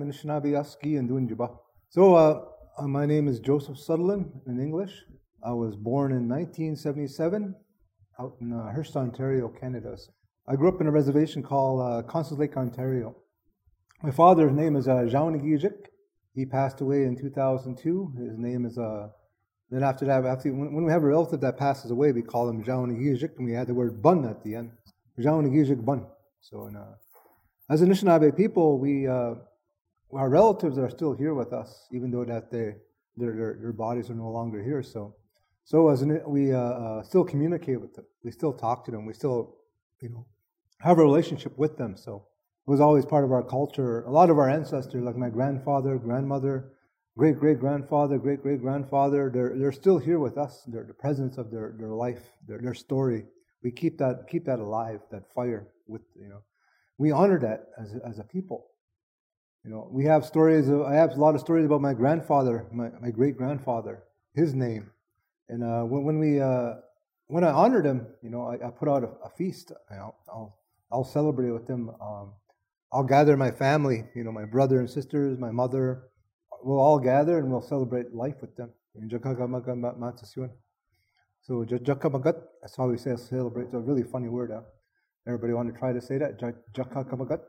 Nishinawbe Aski and Dunjiba. So, uh, my name is Joseph Sutherland in English. I was born in 1977 out in uh, Hearst, Ontario, Canada. I grew up in a reservation called uh, Constance Lake, Ontario. My father's name is uh, Jean Gijik. He passed away in 2002. His name is, uh, then after that, after, when, we have a relative that passes away, we call him Jean Gijik, and we add the word Bun at the end. Gijik Bun. So, in, uh, as Anishinaabe people, we, uh, our relatives are still here with us, even though that they, their, their, their bodies are no longer here. So, so as an, we uh, uh, still communicate with them, we still talk to them, we still, you know, have a relationship with them. So it was always part of our culture. A lot of our ancestors, like my grandfather, grandmother, great great grandfather, great great grandfather, they're, they're still here with us. They're the presence of their, their life, their, their story. We keep that keep that alive, that fire with you know. We honor that as as a people. You know, we have stories. Of, I have a lot of stories about my grandfather, my, my great grandfather, his name, and uh, when, when we uh, when I honored him, you know, I, I put out a, a feast. I'll, I'll, I'll celebrate with him. Um, I'll gather my family, you know, my brother and sisters, my mother. We'll all gather and we'll celebrate life with them. So jakamagat, that's how we say celebrate. It's a really funny word. Huh? Everybody want to try to say that? Jakamagat?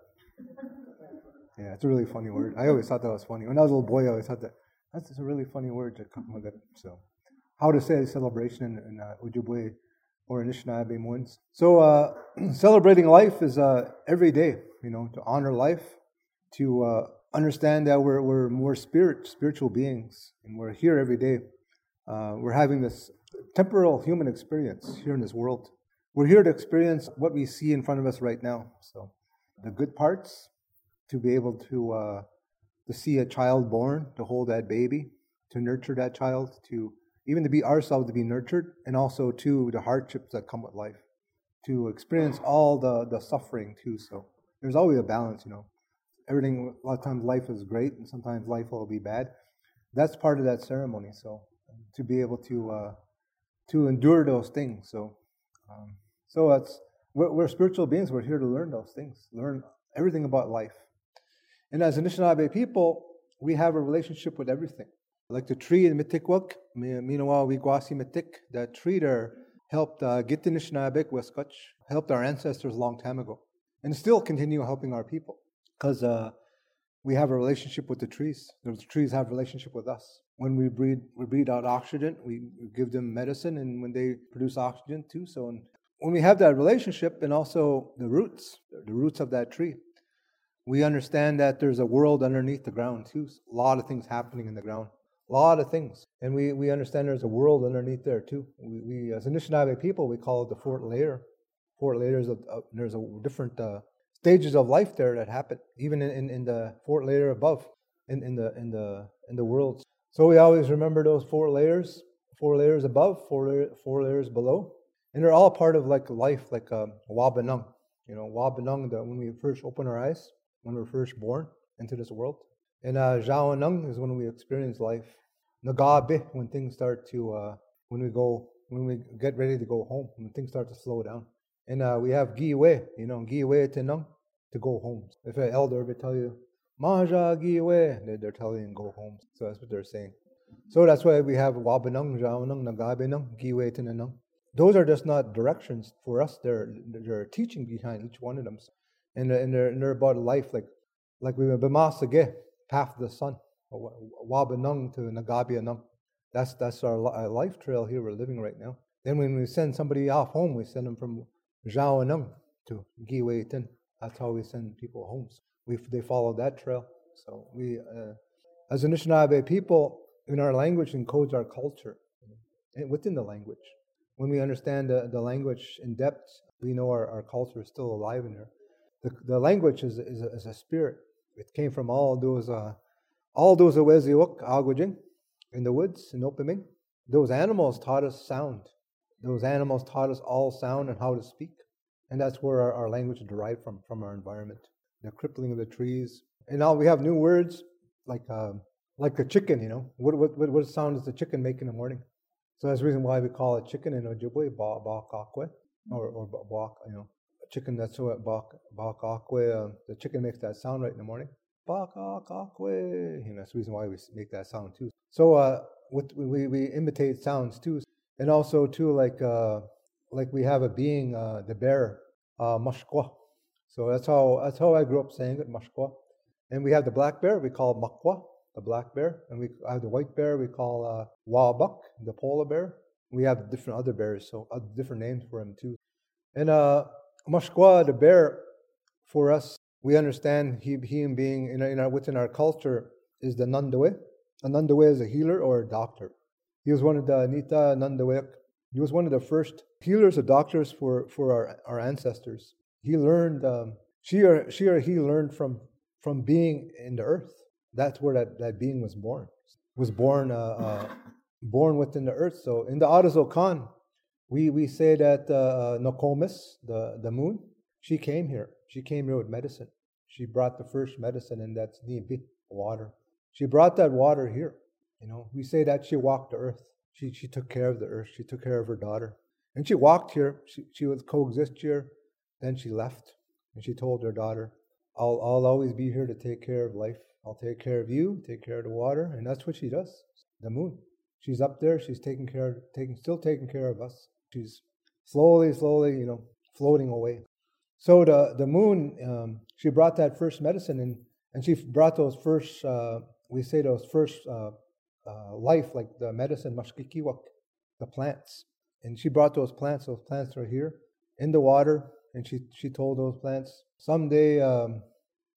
Yeah, it's a really funny word. I always thought that was funny. When I was a little boy, I always thought that that's a really funny word, jakamagat. So, how to say celebration in, in uh, Ojibwe or Anishinaabe Moons. So, uh, celebrating life is uh, every day, you know, to honor life, to uh, understand that we're, we're more spirit, spiritual beings, and we're here every day. Uh, we're having this temporal human experience here in this world. We're here to experience what we see in front of us right now. So, the good parts, to be able to uh, to see a child born, to hold that baby, to nurture that child, to even to be ourselves to be nurtured, and also to the hardships that come with life, to experience all the the suffering too. So there's always a balance, you know. Everything a lot of times life is great, and sometimes life will be bad. That's part of that ceremony. So to be able to uh, to endure those things. So um, so it's we're, we're spiritual beings. We're here to learn those things, learn everything about life. And as Anishinaabe people, we have a relationship with everything. Like the tree in Mitikwak, Minawa Wigwasi Mitik, that tree there helped uh, get the Anishinaabe helped our ancestors a long time ago, and still continue helping our people because uh, we have a relationship with the trees. The trees have relationship with us. When we breathe, we breathe out oxygen. We give them medicine, and when they produce oxygen too. So, when we have that relationship, and also the roots, the roots of that tree, we understand that there's a world underneath the ground too. A lot of things happening in the ground. A lot of things. And we, we understand there's a world underneath there too. We, we as Anishinaabe people, we call it the Fort Layer. Fort Layer is a, a there's a different uh, stages of life there that happen, even in, in, in, the Fort Layer above, in, in the in the in the world. So we always remember those four layers, four layers above, four four layers below, and they're all part of like life, like um, Wabanung. You know, Wabanung. The, when we first open our eyes, when we're first born into this world. And uh, Zhawanung is when we experience life. Nagabe, when things start to, uh, when we go, when we get ready to go home, when things start to slow down. And uh, we have Giwe, you know, Giwe Tenung, to go home. If an elder would tell you, Maja Giwe, they're telling you go home. So that's what they're saying. So that's why we have Wabanung, Zhawanung, Nagabenung, Giwe Tenanung. Those are just not directions for us. They're, they're teaching behind each one of them and, and, they're, and they're about life like like we went Bimasage, path of the sun, Wabanung to Nagabianung. That's that's our life trail here we're living right now. Then when we send somebody off home, we send them from Zhawanung to Giweitin. That's how we send people homes. We they follow that trail. So we, uh, as Anishinaabe people, in our language encodes our culture within the language. When we understand the, the language in depth, we know our, our culture is still alive in here. The, the language is, is, a, is a spirit. It came from all those uh, all those Aweziwak, Agwajing, in the woods in Opiming. Those animals taught us sound. Those animals taught us all sound and how to speak. And that's where our, our language is derived from, from our environment. The crippling of the trees. And now we have new words like uh, like a chicken, you know. What, what, what, sound does the chicken make in the morning? So that's the reason why we call it chicken in Ojibwe, ba, ba kakwe, or, or ba, you know. A chicken that's what ba, ba kakwe, uh, the chicken makes that sound right in the morning. Ba kakwe, know, that's the reason why we make that sound too. So uh, with, we, we imitate sounds too. And also too, like, uh, like we have a being, uh, the bear, uh. So that's how, that's how I grew up saying it, mashkwa. And we have the black bear, we call makwa the black bear, and we have the white bear we call uh, wabak, the polar bear. We have different other bears, so uh, different names for him too. And uh, the bear, for us, we understand he, him being in, in our, within our culture is the Nandawe. A Nandawe is a healer or a doctor. He was one of the Nita Nandawek. He was one of the first healers or doctors for, for our, our ancestors. He learned, um, she, or, she or he learned from, from being in the earth. That's where that, that being was born. Was born uh, uh, born within the earth. So in the Arazo Khan, we, we say that uh, uh, Nokomis, the, the moon, she came here. She came here with medicine. She brought the first medicine, and that's Nibi, water. She brought that water here. You know, we say that she walked the earth. She, she took care of the earth. She took care of her daughter. And she walked here. She, she would coexist here. Then she left. And she told her daughter, I'll, I'll always be here to take care of life. I'll take care of you, take care of the water, and that's what she does. The moon. She's up there, she's taking care taking still taking care of us. She's slowly, slowly, you know, floating away. So the the moon, um, she brought that first medicine and and she brought those first uh, we say those first uh, uh, life, like the medicine, mashkikiwak, the plants. And she brought those plants, those plants are here in the water, and she, she told those plants, someday um,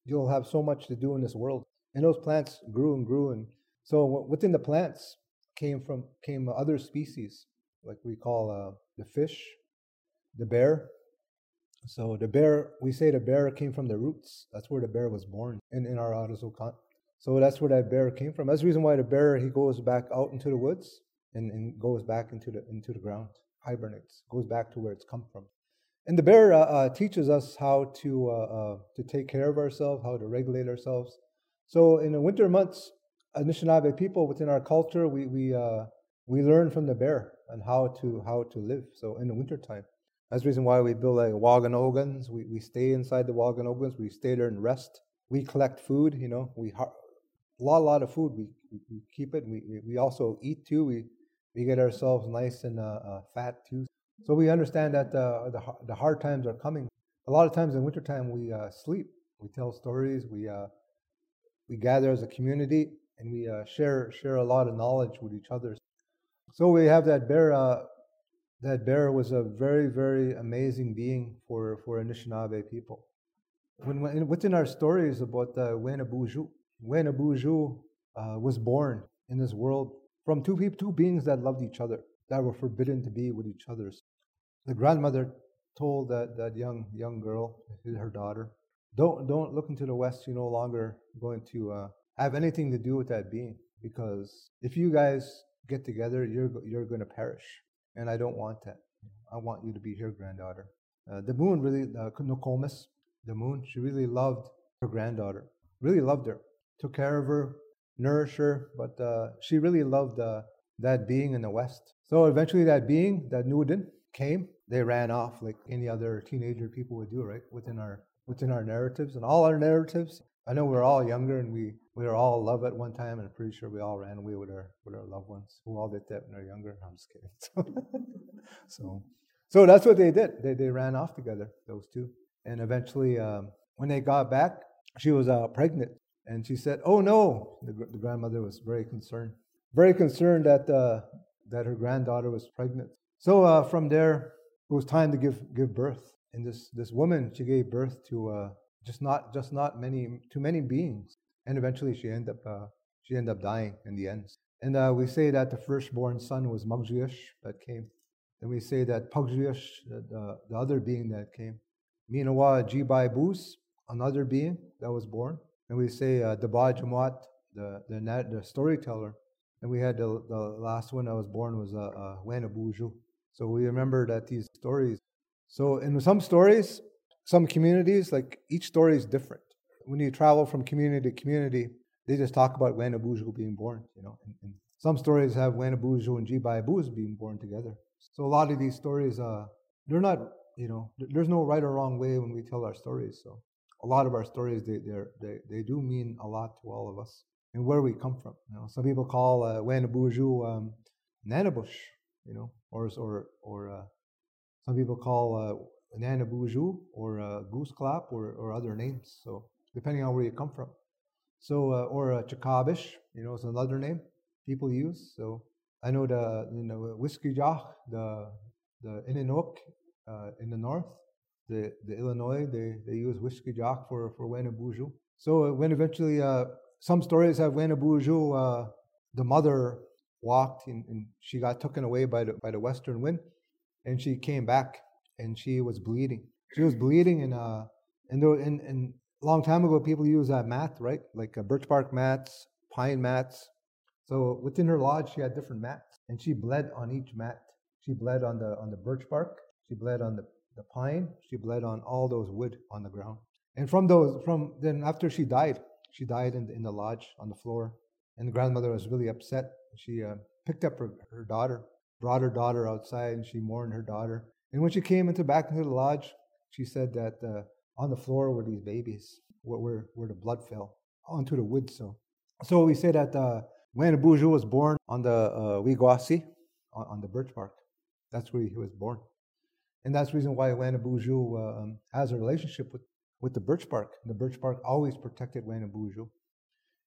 you'll have so much to do in this world. And those plants grew and grew, and so within the plants came from came other species, like we call uh, the fish, the bear. So the bear, we say the bear came from the roots. That's where the bear was born in, in our Arazokan. So that's where that bear came from. That's the reason why the bear he goes back out into the woods and, and goes back into the into the ground, hibernates, goes back to where it's come from. And the bear uh, uh, teaches us how to uh, uh to take care of ourselves, how to regulate ourselves, so in the winter months, Anishinaabe people within our culture, we we uh, we learn from the bear and how to how to live. So in the wintertime. That's the reason why we build like waganogans. We we stay inside the waganogans. We stay there and rest. We collect food. You know, we a lot a lot of food. We, we keep it. We we also eat too. We we get ourselves nice and uh, uh, fat too. So we understand that uh, the the hard times are coming. A lot of times in wintertime we uh, sleep. We tell stories. We uh, we gather as a community and we uh, share share a lot of knowledge with each other. So we have that bear. That bear was a very very amazing being for for Anishinaabe people. When, when within our stories about the uh, Wenabuju, Wenabuju uh, was born in this world from two people, two beings that loved each other, that were forbidden to be with each other. The grandmother told that, that young young girl, her daughter, don't don't look into the west. You're no longer going to uh, have anything to do with that being because if you guys get together, you're you're going to perish, and I don't want that. I want you to be here, granddaughter. Uh, the moon really, uh, Nokomis, the moon, she really loved her granddaughter. Really loved her. Took care of her, nourished her, but uh, she really loved uh, that being in the west. So eventually, that being, that Nudin, came. They ran off like any other teenager people would do, right? Within our within our narratives and all our narratives. I know we're all younger and we, we were all love at one time, and I'm pretty sure we all ran away with our with our loved ones who all did that when they're younger. I'm just kidding. So, so, that's what they did. They, they ran off together, those two. And eventually, um, when they got back, she was uh, pregnant. And she said, Oh no. The, the, grandmother was very concerned, very concerned that, uh, that her granddaughter was pregnant. So uh, from there, it was time to give, give birth. And this, this woman, she gave birth to uh, just not just not many too many beings, and eventually she ended up uh, she ended up dying in the end. And uh, we say that the firstborn son was Magjiush that came. Then we say that Pagjiush, the, the, the, other being that came. Minawa Jibai Bus, another being that was born. And we say uh, Daba Jamwat, the, the, the storyteller. And we had the, the last one that was born was uh, uh, Buju. So we remember that these stories so in some stories, some communities, like each story is different. When you travel from community to community, they just talk about Wanabuju being born, you know. And, and some stories have Wanabuju and Jibaibuz being born together. So a lot of these stories, uh, they're not, you know, there's no right or wrong way when we tell our stories. So a lot of our stories, they they they do mean a lot to all of us and where we come from. You know, some people call uh, um, Nanabush, you know, or or or uh, some people call uh, Nanabuju or uh, Goose Clap or, or other names. So depending on where you come from. So uh, or uh, Chakabish, you know, is another name people use. So I know the you know Whiskey Jock, the the Inninok uh, in the north, the the Illinois, they they use Whiskey Jock for for Wanabuju. So uh, when eventually uh, some stories have Wanabuju, uh, the mother walked and, and, she got taken away by the by the western wind, and she came back and she was bleeding. She was bleeding and uh and there and, and a long time ago people used that mat right like uh, birch bark mats, pine mats. So within her lodge she had different mats and she bled on each mat. She bled on the on the birch bark. She bled on the the pine. She bled on all those wood on the ground. And from those from then after she died, she died in the, in the lodge on the floor. And the grandmother was really upset. She uh, picked up her, her daughter, brought her daughter outside, and she mourned her daughter. And when she came into back into the lodge, she said that uh, on the floor were these babies, where, where, where the blood fell onto the wood. So, so we say that uh, Wanabuju was born on the uh, Wiguasi, on, on, the birch bark. That's where he was born. And that's the reason why Wanabuju uh, um, has a relationship with, with the birch bark. The birch bark always protected Wanabuju.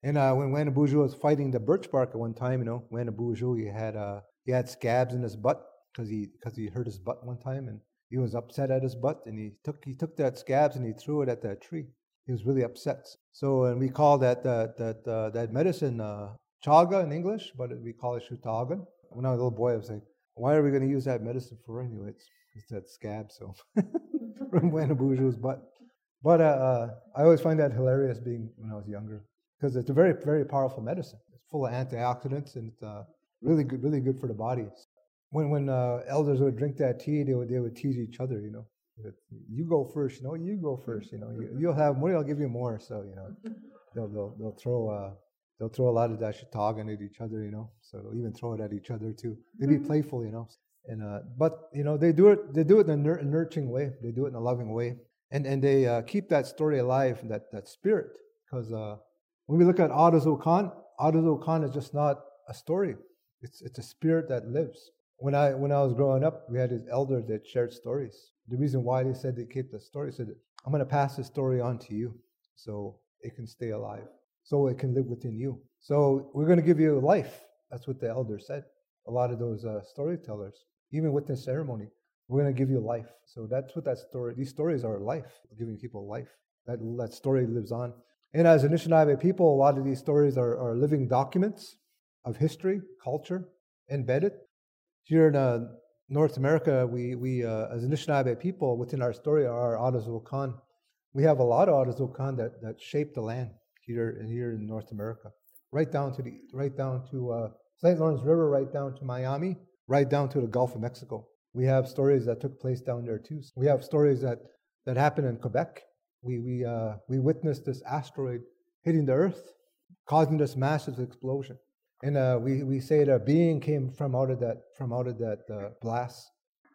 And uh, when Wanabuju was fighting the birch bark at one time, you know, Wanabuju, he had uh, he had scabs in his butt because he because he hurt his butt one time, and he was upset at his butt, and he took he took that scabs and he threw it at that tree. He was really upset. So, and we call that that that uh, that medicine uh, chaga in English, but we call it shutagan. When I was a little boy, I was like, why are we going to use that medicine for anyway? It's that scab, so from Wanabuju's butt. But uh, uh, I always find that hilarious being when I was younger because it's a very, very powerful medicine. It's full of antioxidants and it's uh, really good, really good for the body. When when uh, elders would drink that tea, they would they would tease each other, you know. You go first, you know. You go first, you know. You, will have more. I'll give you more. So you know, they'll they'll, they'll throw uh, they'll throw a lot of that shitagan at each other, you know. So they'll even throw it at each other too. They'd be playful, you know. And uh, but you know they do it they do it in a nurturing way. They do it in a loving way, and and they uh, keep that story alive, that that spirit, because uh, when we look at Adazo Khan, Adazo Khan is just not a story. It's, it's a spirit that lives. When I, when I was growing up, we had these elders that shared stories. The reason why they said they keep the story said, I'm going to pass this story on to you so it can stay alive, so it can live within you. So we're going to give you life. That's what the elders said. A lot of those uh, storytellers, even with this ceremony, we're going to give you life. So that's what that story, these stories are life, giving people life. That, that story lives on. And as Anishinaabe people, a lot of these stories are, are living documents of history, culture, embedded. Here in uh, North America, we, we uh, as Anishinaabe people, within our story are Khan. We have a lot of Khan that, that shaped the land here and here in North America, right down to the right down to uh, St. Lawrence River, right down to Miami, right down to the Gulf of Mexico. We have stories that took place down there too. We have stories that, that happened in Quebec we, we, uh, we witnessed this asteroid hitting the Earth, causing this massive explosion. And uh, we, we say that a being came from out of that, from out of that uh, blast.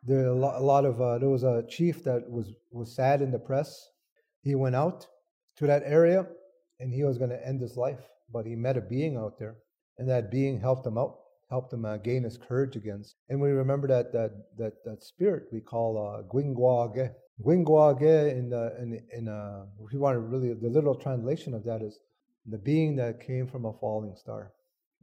There a lot, a lot of, uh, there was a chief that was, was sad in the press. He went out to that area and he was going to end his life, but he met a being out there and that being helped him out helped him uh, gain his courage against. And we remember that that that, that spirit we call uh. Gwingwage in the in in uh, if you want to really the literal translation of that is the being that came from a falling star,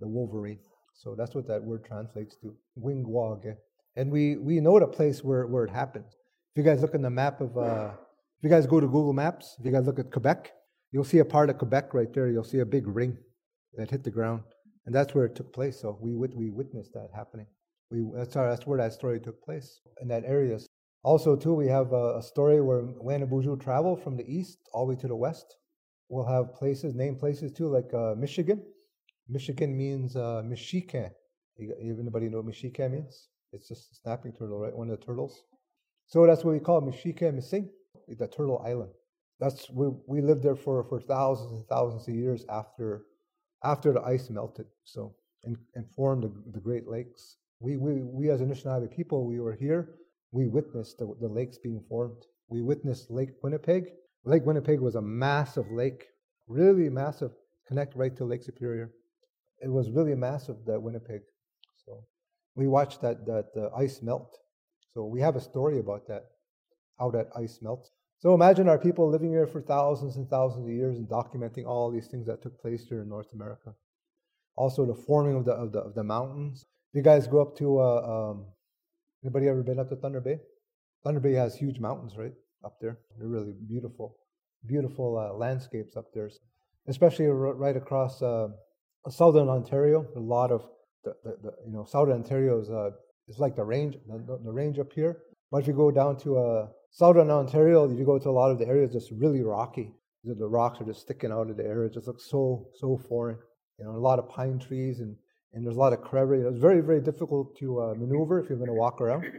the Wolverine. So that's what that word translates to, Gwingwage. And we we know the place where where it happened. If you guys look in the map of uh, if you guys go to Google Maps, if you guys look at Quebec, you'll see a part of Quebec right there. You'll see a big ring that hit the ground. And that's where it took place. So we, we witnessed that happening. We, that's, our, that's where that story took place, in that area. Also, too, we have a, a story where Wanabuju traveled from the east all the way to the west. We'll have places, name places too, like uh, Michigan. Michigan means uh, Mishike. Anybody know what Mishike means? It's just a snapping turtle, right? One of the turtles. So that's what we call Mishike Missing, the turtle island. That's we, we lived there for, for thousands and thousands of years after after the ice melted, so and, and formed the, the Great Lakes. We, we, we as Anishinaabe people, we were here. We witnessed the, the lakes being formed. We witnessed Lake Winnipeg. Lake Winnipeg was a massive lake, really massive, connect right to Lake Superior. It was really massive, that Winnipeg. So we watched that, that uh, ice melt. So we have a story about that, how that ice melts. So imagine our people living here for thousands and thousands of years and documenting all these things that took place here in North America. Also, the forming of the of the, of the mountains. You guys go up to uh, um, anybody ever been up to Thunder Bay? Thunder Bay has huge mountains, right up there. They're really beautiful, beautiful uh, landscapes up there, especially right across uh, southern Ontario. A lot of the, the, the you know southern Ontario is uh, is like the range the, the range up here. But if you go down to uh, Southern Ontario, if you go to a lot of the areas, it's really rocky. The rocks are just sticking out of the area. It just looks so so foreign. You know, a lot of pine trees and and there's a lot of crevice. It's very very difficult to uh, maneuver if you're going to walk around.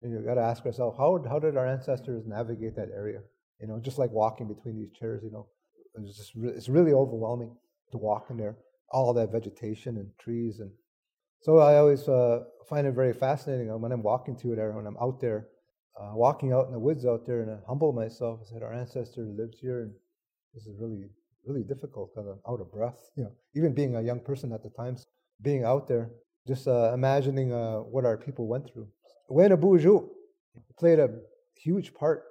And you got to ask yourself, how how did our ancestors navigate that area? You know, just like walking between these chairs. You know, it's just re- it's really overwhelming to walk in there. All that vegetation and trees and so I always uh, find it very fascinating when I'm walking through there, when I'm out there uh, walking out in the woods out there and I humble myself. I said, Our ancestor lived here, and this is really, really difficult because I'm out of breath. You know, even being a young person at the time, being out there, just uh, imagining uh, what our people went through. Waanaboozhoo played a huge part.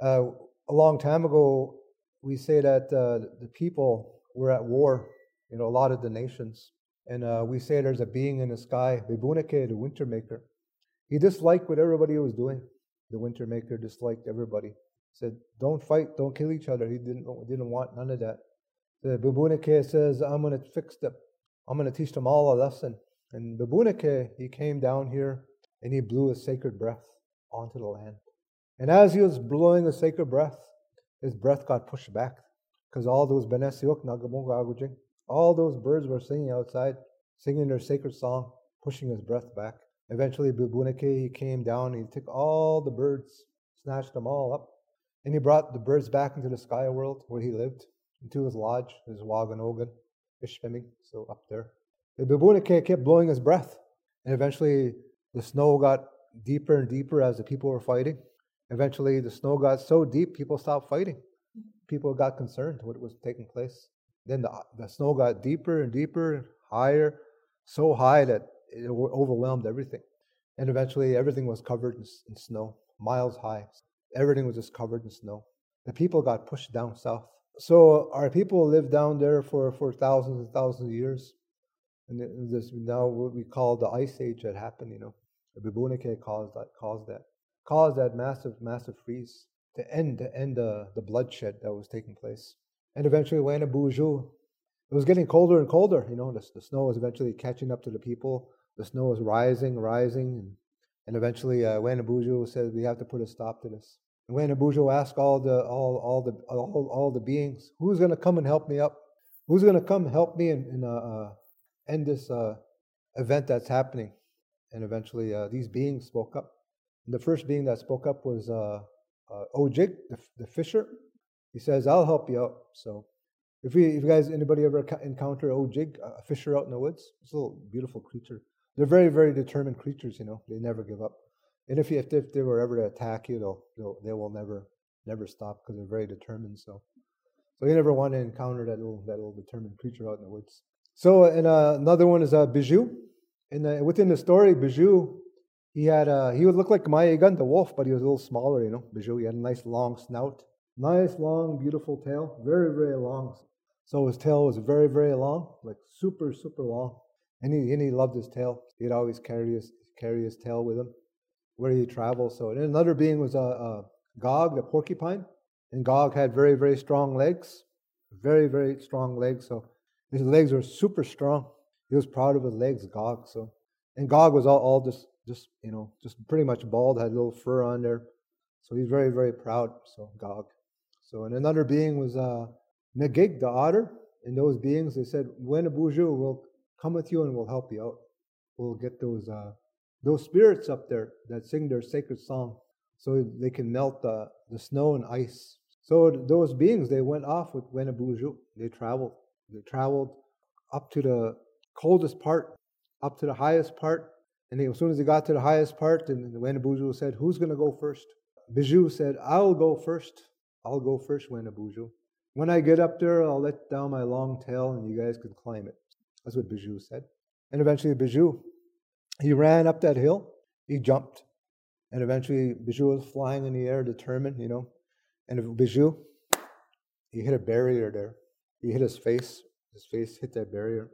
Uh, a long time ago, we say that uh, the people were at war, you know, a lot of the nations. And uh, we say there's a being in the sky, Bebunake, the winter maker. He disliked what everybody was doing the winter maker disliked everybody. Said, "Don't fight, don't kill each other." He didn't didn't want none of that. The Babunake says, "I'm going to fix them. I'm going to teach them all a lesson." And Babunake, he came down here and he blew a sacred breath onto the land. And as he was blowing a sacred breath, his breath got pushed back because all those Benesiok Nagamunga all those birds were singing outside, singing their sacred song, pushing his breath back. Eventually, Bubunake, came down, he took all the birds, snatched them all up, and he brought the birds back into the sky world where he lived, into his lodge, his Waganogan, Ishpeming, so up there. The Bubunake kept blowing his breath, and eventually the snow got deeper and deeper as the people were fighting. Eventually, the snow got so deep, people stopped fighting. People got concerned what was taking place. Then the, the snow got deeper and deeper, and higher, so high that it overwhelmed everything. And eventually, everything was covered in, in snow, miles high. Everything was just covered in snow. The people got pushed down south. So our people lived down there for, for thousands and thousands of years. And this now what we call the ice age that happened, you know. The Bibunike caused that, caused that, caused that massive, massive freeze to end, to end uh, the bloodshed that was taking place. And eventually, when Boozhoo it was getting colder and colder. You know, the, the snow was eventually catching up to the people. The snow was rising, rising, and, and eventually uh, Wayne said, "We have to put a stop to this." And Waanaboozhoo asked all the all all the all, all the beings, "Who's going to come and help me up? Who's going to come help me and, uh, uh, end this uh, event that's happening?" And eventually, uh, these beings spoke up. And the first being that spoke up was uh, Ojig, the, the fisher. He says, "I'll help you out." So if, we, if you guys, anybody ever encounter ojig, a fisher out in the woods, it's a little beautiful creature. They're very, very determined creatures, you know. They never give up. And if, you, if, they, if they were ever to attack you, they'll, they'll they will never never stop because they're very determined. So, so you never want to encounter that little that little determined creature out in the woods. So, and uh, another one is uh, Bijou. And uh, within the story, Bijou, he had uh, he would look like Mayagan, the wolf, but he was a little smaller. You know, Bijou. He had a nice long snout, nice long, beautiful tail, very, very long. So his tail was very, very long, like super, super long. And he, and he loved his tail. He'd always carry his, carry his tail with him where he traveled. So and another being was a, a Gog, the porcupine. And Gog had very, very strong legs, very, very strong legs. So his legs were super strong. He was proud of his legs, Gog. So, and Gog was all, all just, just you know, just pretty much bald, had a little fur on there. So he's very, very proud. So Gog. So and another being was uh, Nagig, the otter, and those beings, they said, when a Boozhoo will come with you and we'll help you out. We'll get those uh, those spirits up there that sing their sacred song so they can melt the, the snow and ice. So those beings, they went off with Wenabuju. They traveled. They traveled up to the coldest part, up to the highest part. And he, as soon as they got to the highest part, and Buju said, Who's going to go first? Bijou said, I'll go first. I'll go first, Buju. When I get up there, I'll let down my long tail and you guys can climb it. That's what Bijou said. And eventually, Bijou, he ran up that hill, he jumped. And eventually, Bijou was flying in the air, determined, you know. And Bijou, he hit a barrier there. He hit his face. His face hit that barrier.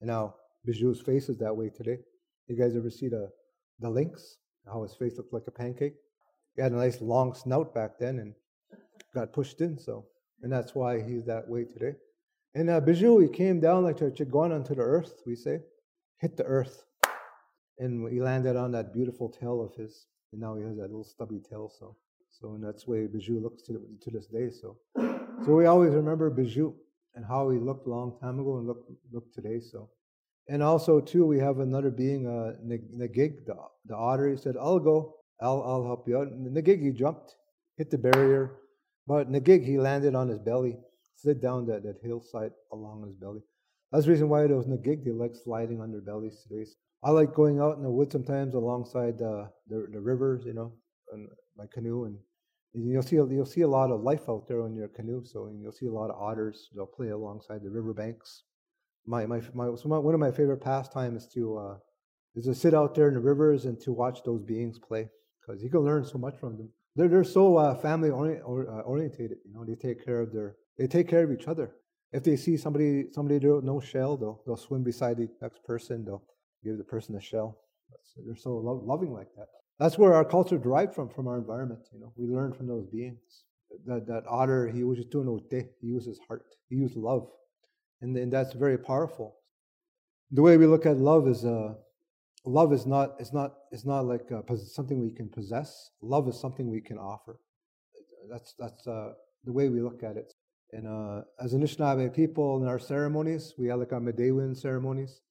And now Bijou's face is that way today. You guys ever see the, the lynx? How his face looked like a pancake? He had a nice long snout back then and got pushed in, so. And that's why he's that way today. And uh, Bijou, he came down like a chiguan onto the earth, we say. Hit the earth. And he landed on that beautiful tail of his. And now he has that little stubby tail, so. So and that's the way Bijou looks to, to this day. So, so we always remember Bijou and how he looked a long time ago and look look today. So, and also too, we have another being, uh, Nagig, the, the otter. He said, "I'll go. I'll I'll help you out." And Nagig he jumped, hit the barrier, but Nagig he landed on his belly, slid down that, that hillside along his belly. That's the reason why those Nagig they like sliding on their bellies today. I like going out in the woods sometimes alongside uh, the the rivers, you know, and my canoe and you'll see you'll see a lot of life out there on your canoe. So you'll see a lot of otters. They'll play alongside the riverbanks. My my my, so my one of my favorite pastimes is to uh, is to sit out there in the rivers and to watch those beings play because you can learn so much from them. They're they're so uh, family ori- or, uh, orientated. You know, they take care of their they take care of each other. If they see somebody somebody no shell, they'll they'll swim beside the next person. They'll give the person a shell. They're so lo- loving like that. That's where our culture derived from, from our environment. You know, we learn from those beings. That that otter, he was just doing. He used his heart. He used love, and, and that's very powerful. The way we look at love is, uh, love is not is not is not like uh, something we can possess. Love is something we can offer. That's that's uh, the way we look at it. And uh, as Anishinaabe people in our ceremonies, we have like our Medewin ceremonies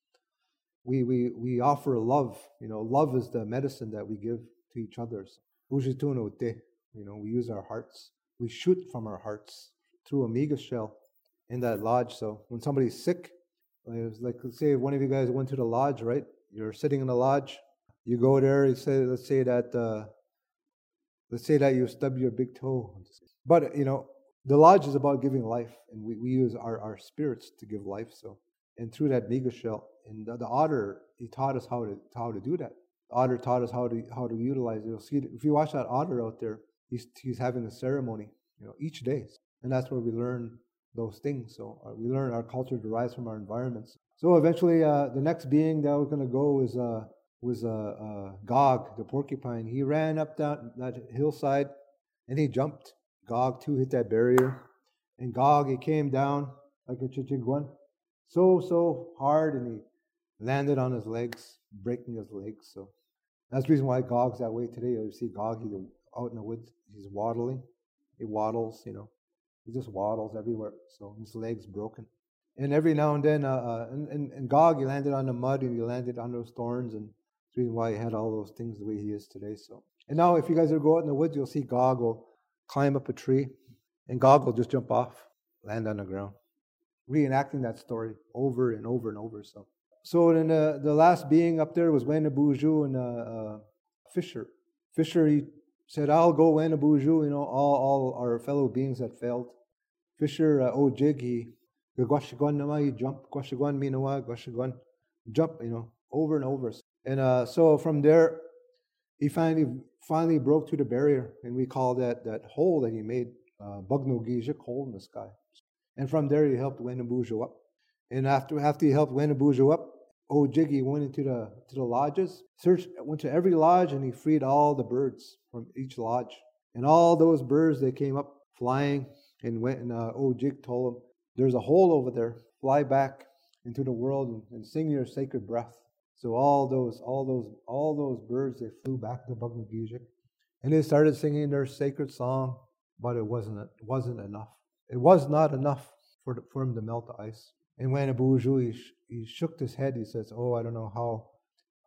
we, we, we offer love. You know, love is the medicine that we give to each other. You know, we use our hearts. We shoot from our hearts through a mega shell in that lodge. So when somebody's sick, like let's say one of you guys went to the lodge, right? You're sitting in the lodge. You go there. You say, let's say that, uh, let's say that you stub your big toe. But you know, the lodge is about giving life, and we, we use our, our spirits to give life. So, and through that mega shell, and the, the, otter he taught us how to how to do that. The otter taught us how to how to utilize it. You'll see if you watch that otter out there, he's he's having a ceremony, you know, each day, and that's where we learn those things. So uh, we learn our culture derives from our environments. So eventually, uh, the next being that we're going to go is uh, was uh, uh, Gog, the porcupine. He ran up down that hillside, and he jumped. Gog too hit that barrier, and Gog he came down like a chichiguan, so so hard, and he landed on his legs, breaking his legs. So that's the reason why Gog's that way today. You see Gog, he's out in the woods, he's waddling. He waddles, you know, he just waddles everywhere. So his legs broken. And every now and then, uh, uh, and, and, and Gog, he landed on the mud and he landed on those thorns, and that's the reason why he had all those things the way he is today. So, and now if you guys ever go out in the woods, you'll see Gog will climb up a tree, and Gog will just jump off, land on the ground, reenacting that story over and over and over. So. So then uh, the last being up there was Wena Buju and uh, uh, Fisher. Fisher, he said, I'll go Wena Buju, you know, all, all our fellow beings that failed. Fisher, uh, Ojig, he, Gwashigon Nama, he jumped, Gwashigon Minawa, Gwashigon, jump, you know, over and over. And uh, so from there, he finally finally broke through the barrier, and we call that that hole that he made, uh, Bugno Gijik, hole in the sky. And from there, he helped Wena Buju up. And after, after he helped Wena Buju up, old Jiggy went into the to the lodges, searched went to every lodge, and he freed all the birds from each lodge. And all those birds they came up flying and went and uh, old Jig told them, "There's a hole over there. Fly back into the world and, and sing your sacred breath." So all those all those all those birds they flew back to Bugmagijik, and they started singing their sacred song. But it wasn't it wasn't enough. It was not enough for the, for him to melt the ice. And when Abu he, he shook his head, he says, Oh, I don't know how,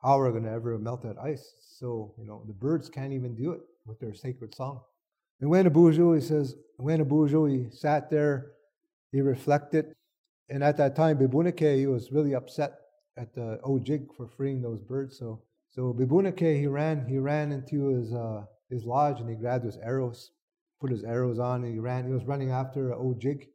how we're going to ever melt that ice. So, you know, the birds can't even do it with their sacred song. And when Abu he says, when Abu he sat there, he reflected, And at that time, Bibunake, he was really upset at the Ojig for freeing those birds. So, so Bibunake, he ran, he ran into his, uh, his lodge and he grabbed his arrows, put his arrows on, and he ran. He was running after Ojig.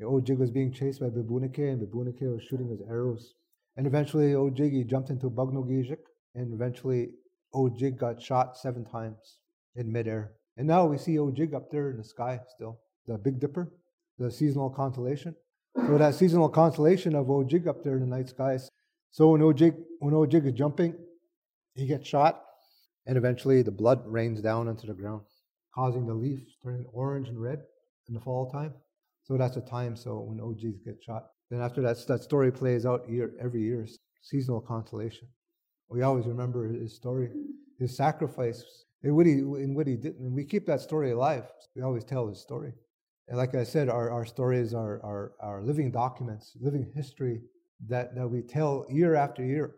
Ojig was being chased by Bibunake, and Bibunake was shooting his arrows. And eventually, Ojig, he jumped into Bagnogijik, and eventually, Ojig got shot seven times in midair. And now we see Ojig up there in the sky still, the Big Dipper, the seasonal constellation. So that seasonal constellation of Ojig up there in the night skies. So when Ojig, when Ojig is jumping, he gets shot, and eventually the blood rains down onto the ground, causing the leaves turning orange and red in the fall time. So that's a time. So when Ojigs get shot, then after that, that story plays out year every year. Seasonal constellation. We always remember his story, his sacrifice, and what he in what he did, and we keep that story alive. We always tell his story. And like I said, our, our stories are, are, are living documents, living history that, that we tell year after year.